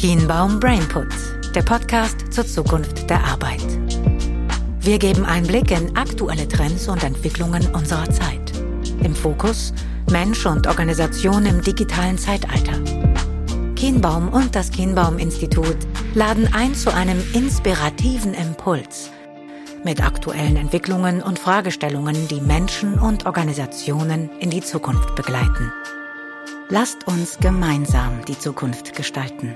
Kienbaum Brainput, der Podcast zur Zukunft der Arbeit. Wir geben Einblick in aktuelle Trends und Entwicklungen unserer Zeit. Im Fokus Mensch und Organisation im digitalen Zeitalter. Kienbaum und das Kienbaum Institut laden ein zu einem inspirativen Impuls mit aktuellen Entwicklungen und Fragestellungen, die Menschen und Organisationen in die Zukunft begleiten. Lasst uns gemeinsam die Zukunft gestalten.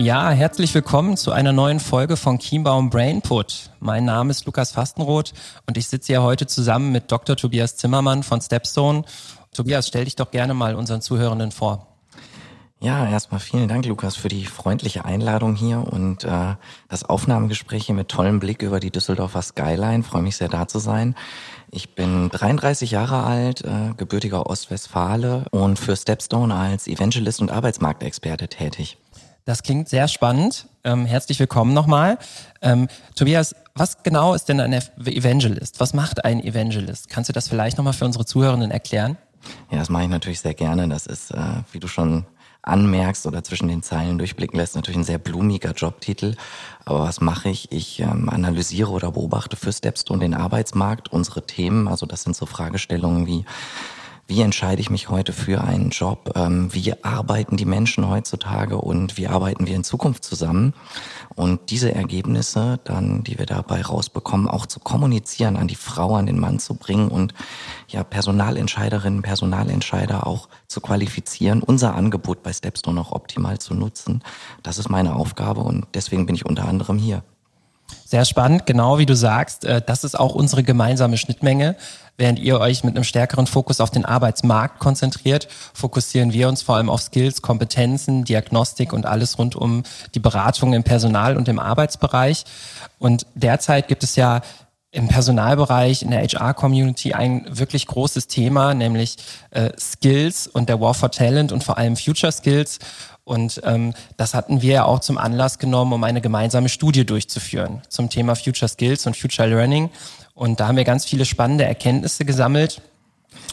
Ja, herzlich willkommen zu einer neuen Folge von Chiembaum Brainput. Mein Name ist Lukas Fastenroth und ich sitze hier heute zusammen mit Dr. Tobias Zimmermann von Stepstone. Tobias, stell dich doch gerne mal unseren Zuhörenden vor. Ja, erstmal vielen Dank, Lukas, für die freundliche Einladung hier und äh, das Aufnahmegespräch hier mit tollem Blick über die Düsseldorfer Skyline. Freue mich sehr, da zu sein. Ich bin 33 Jahre alt, äh, gebürtiger Ostwestfale und für Stepstone als Evangelist und Arbeitsmarktexperte tätig. Das klingt sehr spannend. Ähm, herzlich willkommen nochmal. Ähm, Tobias, was genau ist denn ein Evangelist? Was macht ein Evangelist? Kannst du das vielleicht nochmal für unsere Zuhörenden erklären? Ja, das mache ich natürlich sehr gerne. Das ist, äh, wie du schon anmerkst oder zwischen den Zeilen durchblicken lässt, natürlich ein sehr blumiger Jobtitel. Aber was mache ich? Ich ähm, analysiere oder beobachte für Stepstone den Arbeitsmarkt, unsere Themen. Also das sind so Fragestellungen wie wie entscheide ich mich heute für einen Job, ähm, wie arbeiten die Menschen heutzutage und wie arbeiten wir in Zukunft zusammen. Und diese Ergebnisse dann, die wir dabei rausbekommen, auch zu kommunizieren, an die Frau, an den Mann zu bringen und ja, Personalentscheiderinnen, Personalentscheider auch zu qualifizieren, unser Angebot bei Stepstone auch optimal zu nutzen. Das ist meine Aufgabe und deswegen bin ich unter anderem hier. Sehr spannend, genau wie du sagst. Äh, das ist auch unsere gemeinsame Schnittmenge. Während ihr euch mit einem stärkeren Fokus auf den Arbeitsmarkt konzentriert, fokussieren wir uns vor allem auf Skills, Kompetenzen, Diagnostik und alles rund um die Beratung im Personal- und im Arbeitsbereich. Und derzeit gibt es ja im Personalbereich, in der HR-Community ein wirklich großes Thema, nämlich äh, Skills und der War for Talent und vor allem Future Skills. Und ähm, das hatten wir ja auch zum Anlass genommen, um eine gemeinsame Studie durchzuführen zum Thema Future Skills und Future Learning. Und da haben wir ganz viele spannende Erkenntnisse gesammelt.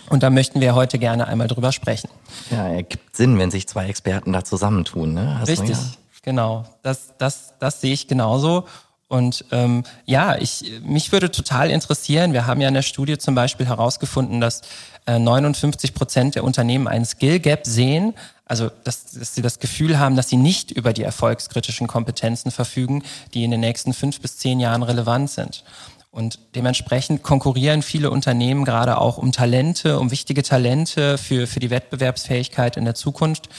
Und da möchten wir heute gerne einmal drüber sprechen. Ja, ergibt Sinn, wenn sich zwei Experten da zusammentun. Ne? Hast Richtig, ja? genau. Das, das, das sehe ich genauso. Und ähm, ja, ich, mich würde total interessieren, wir haben ja in der Studie zum Beispiel herausgefunden, dass äh, 59 Prozent der Unternehmen einen Skill Gap sehen, also dass, dass sie das Gefühl haben, dass sie nicht über die erfolgskritischen Kompetenzen verfügen, die in den nächsten fünf bis zehn Jahren relevant sind. Und dementsprechend konkurrieren viele Unternehmen gerade auch um Talente, um wichtige Talente für, für die Wettbewerbsfähigkeit in der Zukunft.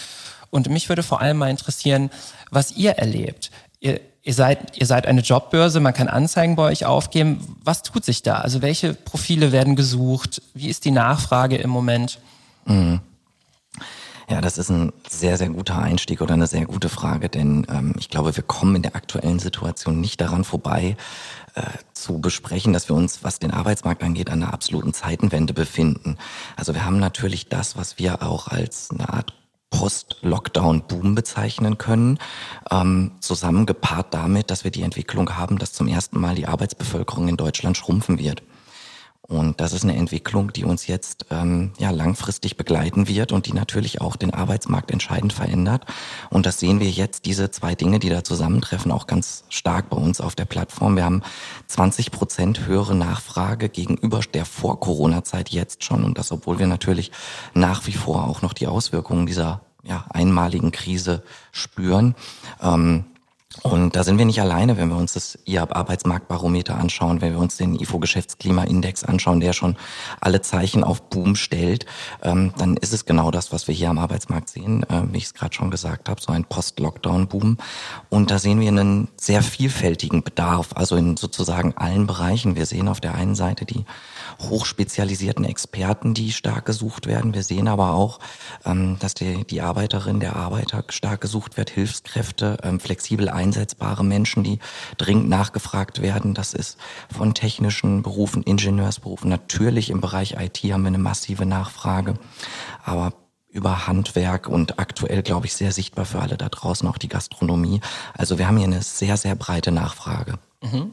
Und mich würde vor allem mal interessieren, was ihr erlebt. Ihr, ihr, seid, ihr seid eine Jobbörse, man kann Anzeigen bei euch aufgeben. Was tut sich da? Also welche Profile werden gesucht? Wie ist die Nachfrage im Moment? Mhm. Ja, das ist ein sehr, sehr guter Einstieg oder eine sehr gute Frage, denn ähm, ich glaube, wir kommen in der aktuellen Situation nicht daran vorbei, äh, zu besprechen, dass wir uns, was den Arbeitsmarkt angeht, an einer absoluten Zeitenwende befinden. Also wir haben natürlich das, was wir auch als eine Art Post-Lockdown-Boom bezeichnen können, ähm, zusammengepaart damit, dass wir die Entwicklung haben, dass zum ersten Mal die Arbeitsbevölkerung in Deutschland schrumpfen wird. Und das ist eine Entwicklung, die uns jetzt ähm, ja langfristig begleiten wird und die natürlich auch den Arbeitsmarkt entscheidend verändert. Und das sehen wir jetzt, diese zwei Dinge, die da zusammentreffen, auch ganz stark bei uns auf der Plattform. Wir haben 20 Prozent höhere Nachfrage gegenüber der Vor-Corona-Zeit jetzt schon. Und das, obwohl wir natürlich nach wie vor auch noch die Auswirkungen dieser ja, einmaligen Krise spüren. Ähm, und da sind wir nicht alleine, wenn wir uns das IAB-Arbeitsmarktbarometer anschauen, wenn wir uns den IFO-Geschäftsklimaindex anschauen, der schon alle Zeichen auf Boom stellt, ähm, dann ist es genau das, was wir hier am Arbeitsmarkt sehen, äh, wie ich es gerade schon gesagt habe, so ein Post-Lockdown-Boom. Und da sehen wir einen sehr vielfältigen Bedarf, also in sozusagen allen Bereichen. Wir sehen auf der einen Seite die hochspezialisierten Experten, die stark gesucht werden. Wir sehen aber auch, ähm, dass die, die Arbeiterin, der Arbeiter stark gesucht wird, Hilfskräfte, ähm, flexibel einsetzbare Menschen, die dringend nachgefragt werden. Das ist von technischen Berufen, Ingenieursberufen. Natürlich im Bereich IT haben wir eine massive Nachfrage. Aber über Handwerk und aktuell, glaube ich, sehr sichtbar für alle da draußen auch die Gastronomie. Also wir haben hier eine sehr, sehr breite Nachfrage. Mhm.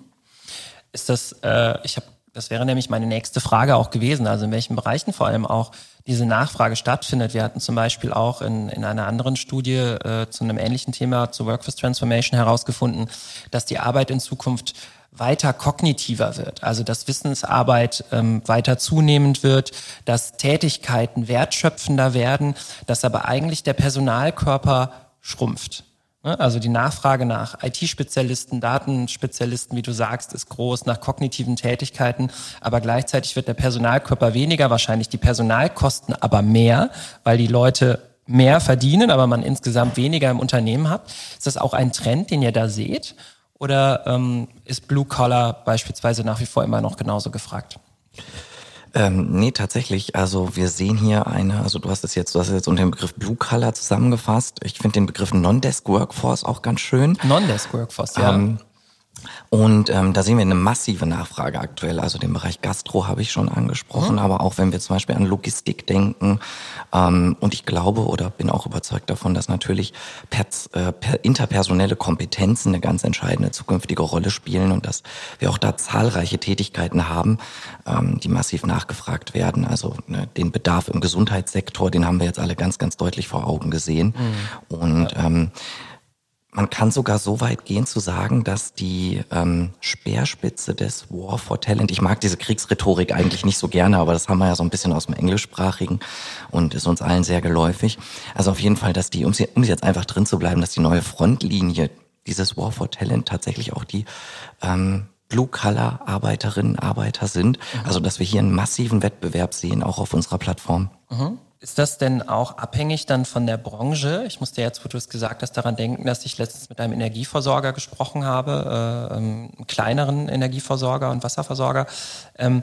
Ist das, äh, ich habe Das wäre nämlich meine nächste Frage auch gewesen. Also in welchen Bereichen vor allem auch diese Nachfrage stattfindet. Wir hatten zum Beispiel auch in, in einer anderen Studie äh, zu einem ähnlichen Thema, zu Workforce Transformation herausgefunden, dass die Arbeit in Zukunft weiter kognitiver wird, also dass Wissensarbeit ähm, weiter zunehmend wird, dass Tätigkeiten wertschöpfender werden, dass aber eigentlich der Personalkörper schrumpft. Ne? Also die Nachfrage nach IT-Spezialisten, Datenspezialisten, wie du sagst, ist groß, nach kognitiven Tätigkeiten, aber gleichzeitig wird der Personalkörper weniger, wahrscheinlich die Personalkosten aber mehr, weil die Leute mehr verdienen, aber man insgesamt weniger im Unternehmen hat. Ist das auch ein Trend, den ihr da seht? Oder ähm, ist Blue Collar beispielsweise nach wie vor immer noch genauso gefragt? Ähm, nee, tatsächlich. Also wir sehen hier eine, also du hast es jetzt, du hast es jetzt unter dem Begriff Blue Color zusammengefasst. Ich finde den Begriff Non-Desk Workforce auch ganz schön. Non-Desk Workforce, ja. Ähm, und ähm, da sehen wir eine massive Nachfrage aktuell. Also den Bereich Gastro habe ich schon angesprochen, mhm. aber auch wenn wir zum Beispiel an Logistik denken. Ähm, und ich glaube oder bin auch überzeugt davon, dass natürlich Pers, äh, per interpersonelle Kompetenzen eine ganz entscheidende zukünftige Rolle spielen und dass wir auch da zahlreiche Tätigkeiten haben, ähm, die massiv nachgefragt werden. Also ne, den Bedarf im Gesundheitssektor, den haben wir jetzt alle ganz, ganz deutlich vor Augen gesehen. Mhm. Und ähm, man kann sogar so weit gehen zu sagen, dass die ähm, Speerspitze des War for Talent, ich mag diese Kriegsrhetorik eigentlich nicht so gerne, aber das haben wir ja so ein bisschen aus dem Englischsprachigen und ist uns allen sehr geläufig. Also auf jeden Fall, dass die, um sie, um sie jetzt einfach drin zu bleiben, dass die neue Frontlinie dieses War for Talent tatsächlich auch die ähm, Blue-Color-Arbeiterinnen, Arbeiter sind. Mhm. Also dass wir hier einen massiven Wettbewerb sehen, auch auf unserer Plattform. Mhm. Ist das denn auch abhängig dann von der Branche? Ich musste jetzt, wo du es gesagt hast, daran denken, dass ich letztens mit einem Energieversorger gesprochen habe, äh, ähm, einem kleineren Energieversorger und Wasserversorger, ähm,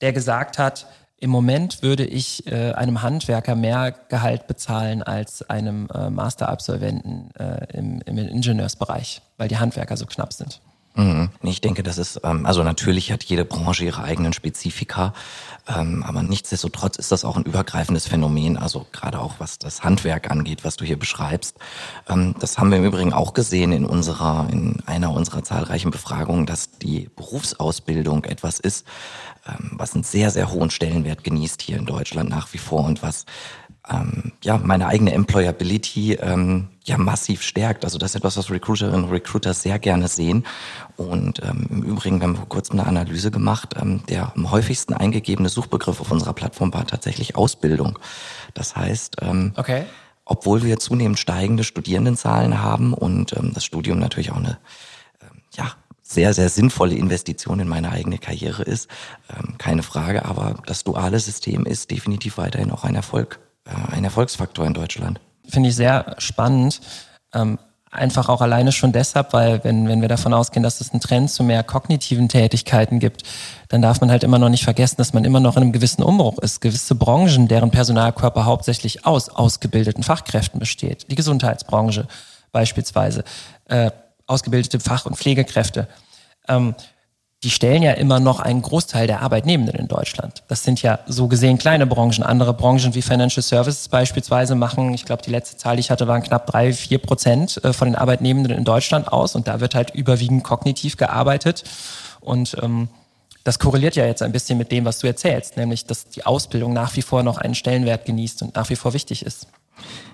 der gesagt hat, im Moment würde ich äh, einem Handwerker mehr Gehalt bezahlen als einem äh, Masterabsolventen äh, im, im Ingenieursbereich, weil die Handwerker so knapp sind. Mhm. Ich denke, das ist, ähm, also natürlich hat jede Branche ihre eigenen Spezifika, ähm, aber nichtsdestotrotz ist das auch ein übergreifendes Phänomen, also gerade auch was das Handwerk angeht, was du hier beschreibst. Ähm, das haben wir im Übrigen auch gesehen in unserer, in einer unserer zahlreichen Befragungen, dass die Berufsausbildung etwas ist, was einen sehr, sehr hohen Stellenwert genießt hier in Deutschland nach wie vor und was ähm, ja, meine eigene Employability ähm, ja massiv stärkt. Also das ist etwas, was Recruiterinnen und Recruiter sehr gerne sehen. Und ähm, im Übrigen, wir haben vor kurzem eine Analyse gemacht, ähm, der am häufigsten eingegebene Suchbegriff auf unserer Plattform war tatsächlich Ausbildung. Das heißt, ähm, okay. obwohl wir zunehmend steigende Studierendenzahlen haben und ähm, das Studium natürlich auch eine ähm, ja, sehr, sehr sinnvolle Investition in meine eigene Karriere ist, ähm, keine Frage, aber das duale System ist definitiv weiterhin auch ein Erfolg ein Erfolgsfaktor in Deutschland. Finde ich sehr spannend. Ähm, einfach auch alleine schon deshalb, weil wenn, wenn wir davon ausgehen, dass es einen Trend zu mehr kognitiven Tätigkeiten gibt, dann darf man halt immer noch nicht vergessen, dass man immer noch in einem gewissen Umbruch ist. Gewisse Branchen, deren Personalkörper hauptsächlich aus ausgebildeten Fachkräften besteht. Die Gesundheitsbranche beispielsweise, äh, ausgebildete Fach- und Pflegekräfte. Ähm, die stellen ja immer noch einen Großteil der Arbeitnehmenden in Deutschland. Das sind ja so gesehen kleine Branchen. Andere Branchen wie Financial Services beispielsweise machen, ich glaube, die letzte Zahl, die ich hatte, waren knapp drei, vier Prozent äh, von den Arbeitnehmenden in Deutschland aus. Und da wird halt überwiegend kognitiv gearbeitet. Und ähm, das korreliert ja jetzt ein bisschen mit dem, was du erzählst, nämlich, dass die Ausbildung nach wie vor noch einen Stellenwert genießt und nach wie vor wichtig ist.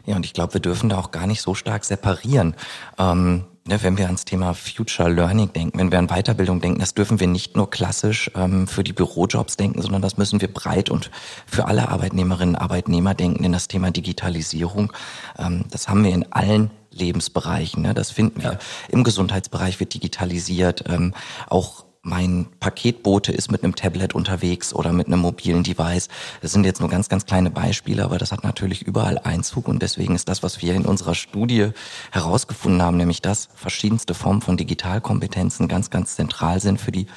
Ja, und ich glaube, wir dürfen da auch gar nicht so stark separieren. Ähm Ne, wenn wir ans Thema Future Learning denken, wenn wir an Weiterbildung denken, das dürfen wir nicht nur klassisch ähm, für die Bürojobs denken, sondern das müssen wir breit und für alle Arbeitnehmerinnen und Arbeitnehmer denken in das Thema Digitalisierung. Ähm, das haben wir in allen Lebensbereichen. Ne? Das finden wir. Ja. Im Gesundheitsbereich wird digitalisiert, ähm, auch mein Paketbote ist mit einem Tablet unterwegs oder mit einem mobilen Device. Das sind jetzt nur ganz, ganz kleine Beispiele, aber das hat natürlich überall Einzug und deswegen ist das, was wir in unserer Studie herausgefunden haben, nämlich dass verschiedenste Formen von Digitalkompetenzen ganz, ganz zentral sind für die,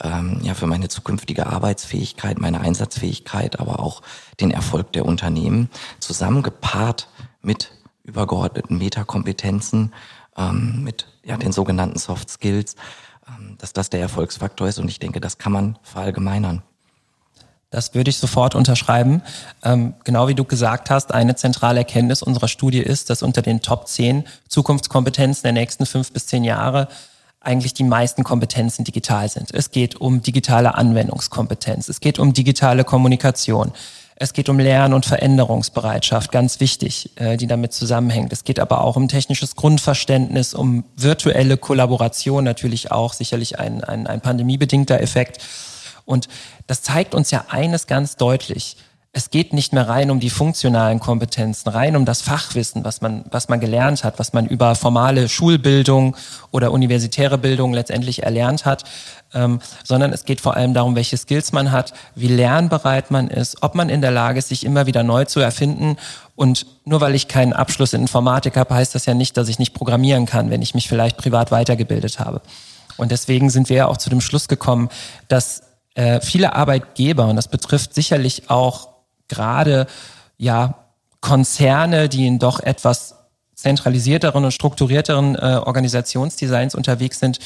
ähm, ja, für meine zukünftige Arbeitsfähigkeit, meine Einsatzfähigkeit, aber auch den Erfolg der Unternehmen, zusammengepaart mit übergeordneten Metakompetenzen, ähm, mit ja, den sogenannten Soft Skills, dass das der Erfolgsfaktor ist und ich denke, das kann man verallgemeinern. Das würde ich sofort unterschreiben. Ähm, genau wie du gesagt hast, eine zentrale Erkenntnis unserer Studie ist, dass unter den Top 10 Zukunftskompetenzen der nächsten fünf bis zehn Jahre eigentlich die meisten Kompetenzen digital sind. Es geht um digitale Anwendungskompetenz, es geht um digitale Kommunikation, es geht um Lern- und Veränderungsbereitschaft, ganz wichtig, äh, die damit zusammenhängt. Es geht aber auch um technisches Grundverständnis, um virtuelle Kollaboration, natürlich auch sicherlich ein, ein, ein pandemiebedingter Effekt. Und das zeigt uns ja eines ganz deutlich es geht nicht mehr rein um die funktionalen Kompetenzen, rein um das Fachwissen, was man, was man gelernt hat, was man über formale Schulbildung oder universitäre Bildung letztendlich erlernt hat, ähm, sondern es geht vor allem darum, welche Skills man hat, wie lernbereit man ist, ob man in der Lage ist, sich immer wieder neu zu erfinden. Und nur weil ich keinen Abschluss in Informatik habe, heißt das ja nicht, dass ich nicht programmieren kann, wenn ich mich vielleicht privat weitergebildet habe. Und deswegen sind wir ja auch zu dem Schluss gekommen, dass äh, viele Arbeitgeber, und das betrifft sicherlich auch gerade ja Konzerne, die in doch etwas zentralisierteren und strukturierteren äh, Organisationsdesigns unterwegs sind,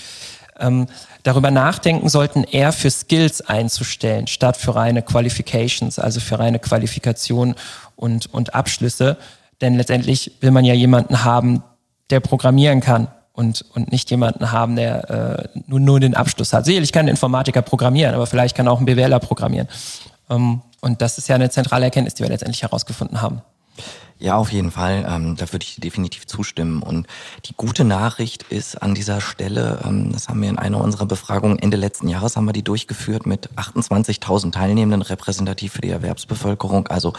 ähm, darüber nachdenken sollten, eher für Skills einzustellen, statt für reine Qualifications, also für reine Qualifikation und, und Abschlüsse. Denn letztendlich will man ja jemanden haben, der programmieren kann und, und nicht jemanden haben, der äh, nur, nur den Abschluss hat. Sicherlich kann ein Informatiker programmieren, aber vielleicht kann auch ein BWLer programmieren. Ähm, und das ist ja eine zentrale Erkenntnis, die wir letztendlich herausgefunden haben. Ja, auf jeden Fall. Ähm, da würde ich definitiv zustimmen. Und die gute Nachricht ist an dieser Stelle, ähm, das haben wir in einer unserer Befragungen Ende letzten Jahres haben wir die durchgeführt mit 28.000 Teilnehmenden repräsentativ für die Erwerbsbevölkerung, also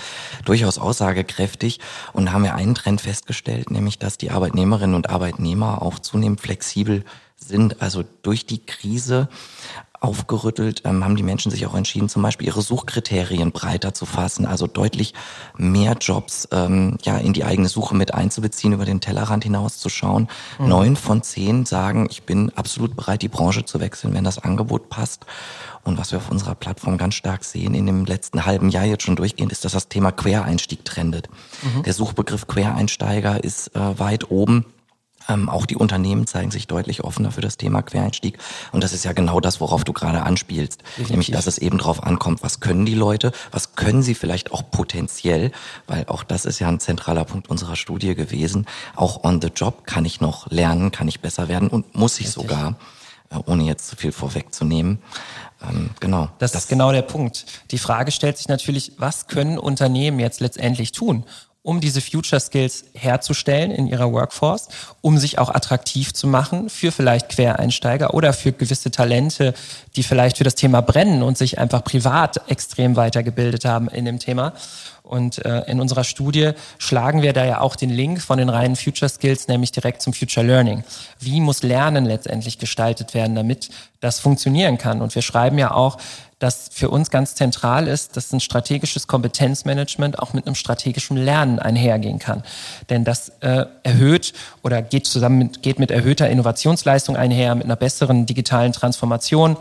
durchaus aussagekräftig. Und haben wir einen Trend festgestellt, nämlich dass die Arbeitnehmerinnen und Arbeitnehmer auch zunehmend flexibel sind. Also durch die Krise aufgerüttelt, ähm, haben die Menschen sich auch entschieden, zum Beispiel ihre Suchkriterien breiter zu fassen, also deutlich mehr Jobs ähm, ja in die eigene Suche mit einzubeziehen, über den Tellerrand hinauszuschauen. Mhm. Neun von zehn sagen, ich bin absolut bereit, die Branche zu wechseln, wenn das Angebot passt. Und was wir auf unserer Plattform ganz stark sehen, in dem letzten halben Jahr jetzt schon durchgehend, ist, dass das Thema Quereinstieg trendet. Mhm. Der Suchbegriff Quereinsteiger ist äh, weit oben ähm, auch die Unternehmen zeigen sich deutlich offener für das Thema Quereinstieg. Und das ist ja genau das, worauf du gerade anspielst. Definitiv. Nämlich, dass es eben darauf ankommt, was können die Leute, was können sie vielleicht auch potenziell, weil auch das ist ja ein zentraler Punkt unserer Studie gewesen. Auch on the job kann ich noch lernen, kann ich besser werden und muss ich Richtig. sogar, äh, ohne jetzt zu viel vorwegzunehmen. Ähm, genau. Das, das ist genau der Punkt. Die Frage stellt sich natürlich, was können Unternehmen jetzt letztendlich tun? Um diese Future Skills herzustellen in ihrer Workforce, um sich auch attraktiv zu machen für vielleicht Quereinsteiger oder für gewisse Talente, die vielleicht für das Thema brennen und sich einfach privat extrem weitergebildet haben in dem Thema. Und äh, in unserer Studie schlagen wir da ja auch den Link von den reinen Future Skills, nämlich direkt zum Future Learning. Wie muss Lernen letztendlich gestaltet werden, damit das funktionieren kann? Und wir schreiben ja auch, dass für uns ganz zentral ist, dass ein strategisches Kompetenzmanagement auch mit einem strategischen Lernen einhergehen kann. Denn das äh, erhöht oder geht zusammen mit, geht mit erhöhter Innovationsleistung einher, mit einer besseren digitalen Transformation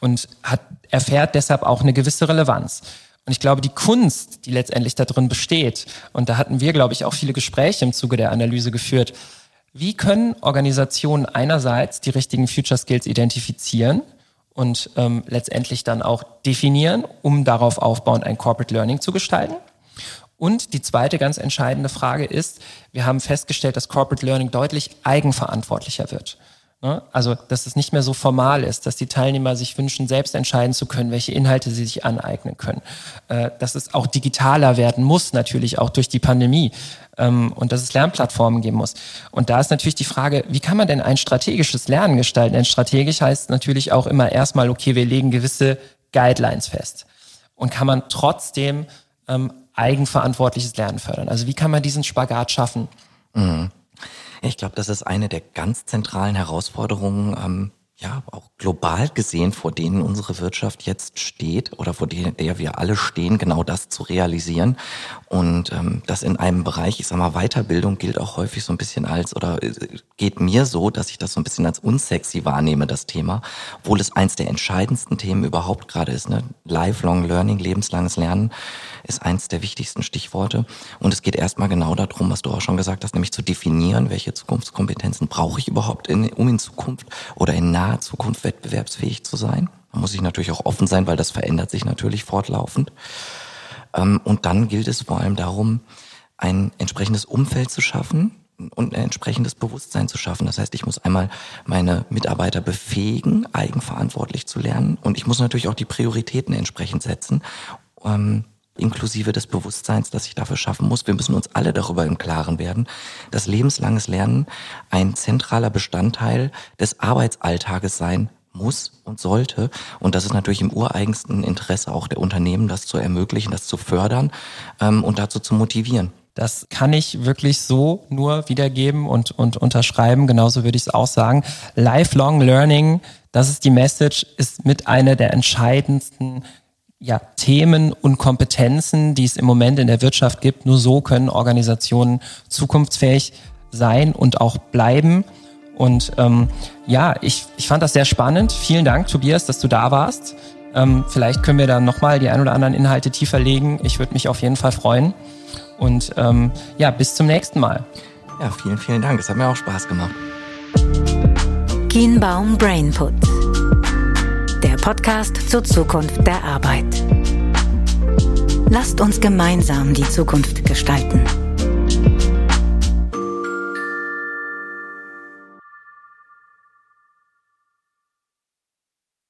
und hat, erfährt deshalb auch eine gewisse Relevanz. Und ich glaube, die Kunst, die letztendlich da drin besteht, und da hatten wir, glaube ich, auch viele Gespräche im Zuge der Analyse geführt, wie können Organisationen einerseits die richtigen Future Skills identifizieren und ähm, letztendlich dann auch definieren, um darauf aufbauend ein Corporate Learning zu gestalten. Und die zweite ganz entscheidende Frage ist, wir haben festgestellt, dass Corporate Learning deutlich eigenverantwortlicher wird. Ne? Also, dass es nicht mehr so formal ist, dass die Teilnehmer sich wünschen, selbst entscheiden zu können, welche Inhalte sie sich aneignen können. Äh, dass es auch digitaler werden muss, natürlich auch durch die Pandemie ähm, und dass es Lernplattformen geben muss. Und da ist natürlich die Frage, wie kann man denn ein strategisches Lernen gestalten? Denn strategisch heißt natürlich auch immer erstmal, okay, wir legen gewisse Guidelines fest. Und kann man trotzdem ähm, eigenverantwortliches Lernen fördern? Also wie kann man diesen Spagat schaffen? Mhm. Ich glaube, das ist eine der ganz zentralen Herausforderungen, ähm, ja, auch global gesehen, vor denen unsere Wirtschaft jetzt steht oder vor der, der wir alle stehen, genau das zu realisieren. Und ähm, das in einem Bereich, ich sag mal, Weiterbildung gilt auch häufig so ein bisschen als, oder äh, geht mir so, dass ich das so ein bisschen als unsexy wahrnehme, das Thema, obwohl es eins der entscheidendsten Themen überhaupt gerade ist. Ne? Lifelong Learning, lebenslanges Lernen ist eins der wichtigsten Stichworte. Und es geht erstmal genau darum, was du auch schon gesagt hast, nämlich zu definieren, welche Zukunftskompetenzen brauche ich überhaupt, in, um in Zukunft oder in naher Zukunft wettbewerbsfähig zu sein. Da muss ich natürlich auch offen sein, weil das verändert sich natürlich fortlaufend. Ähm, und dann gilt es vor allem darum, ein entsprechendes Umfeld zu schaffen, und ein entsprechendes Bewusstsein zu schaffen. Das heißt, ich muss einmal meine Mitarbeiter befähigen, eigenverantwortlich zu lernen und ich muss natürlich auch die Prioritäten entsprechend setzen. Inklusive des Bewusstseins, das ich dafür schaffen muss. Wir müssen uns alle darüber im Klaren werden, dass lebenslanges Lernen ein zentraler Bestandteil des Arbeitsalltages sein muss und sollte. Und das ist natürlich im ureigensten Interesse auch der Unternehmen, das zu ermöglichen, das zu fördern ähm, und dazu zu motivieren. Das kann ich wirklich so nur wiedergeben und, und unterschreiben. Genauso würde ich es auch sagen. Lifelong Learning, das ist die Message, ist mit einer der entscheidendsten ja, Themen und Kompetenzen, die es im Moment in der Wirtschaft gibt. Nur so können Organisationen zukunftsfähig sein und auch bleiben. Und ähm, ja, ich, ich fand das sehr spannend. Vielen Dank, Tobias, dass du da warst. Ähm, vielleicht können wir dann nochmal die ein oder anderen Inhalte tiefer legen. Ich würde mich auf jeden Fall freuen. Und ähm, ja, bis zum nächsten Mal. Ja, vielen, vielen Dank. Es hat mir auch Spaß gemacht. Kienbaum Brainput. Podcast zur Zukunft der Arbeit. Lasst uns gemeinsam die Zukunft gestalten.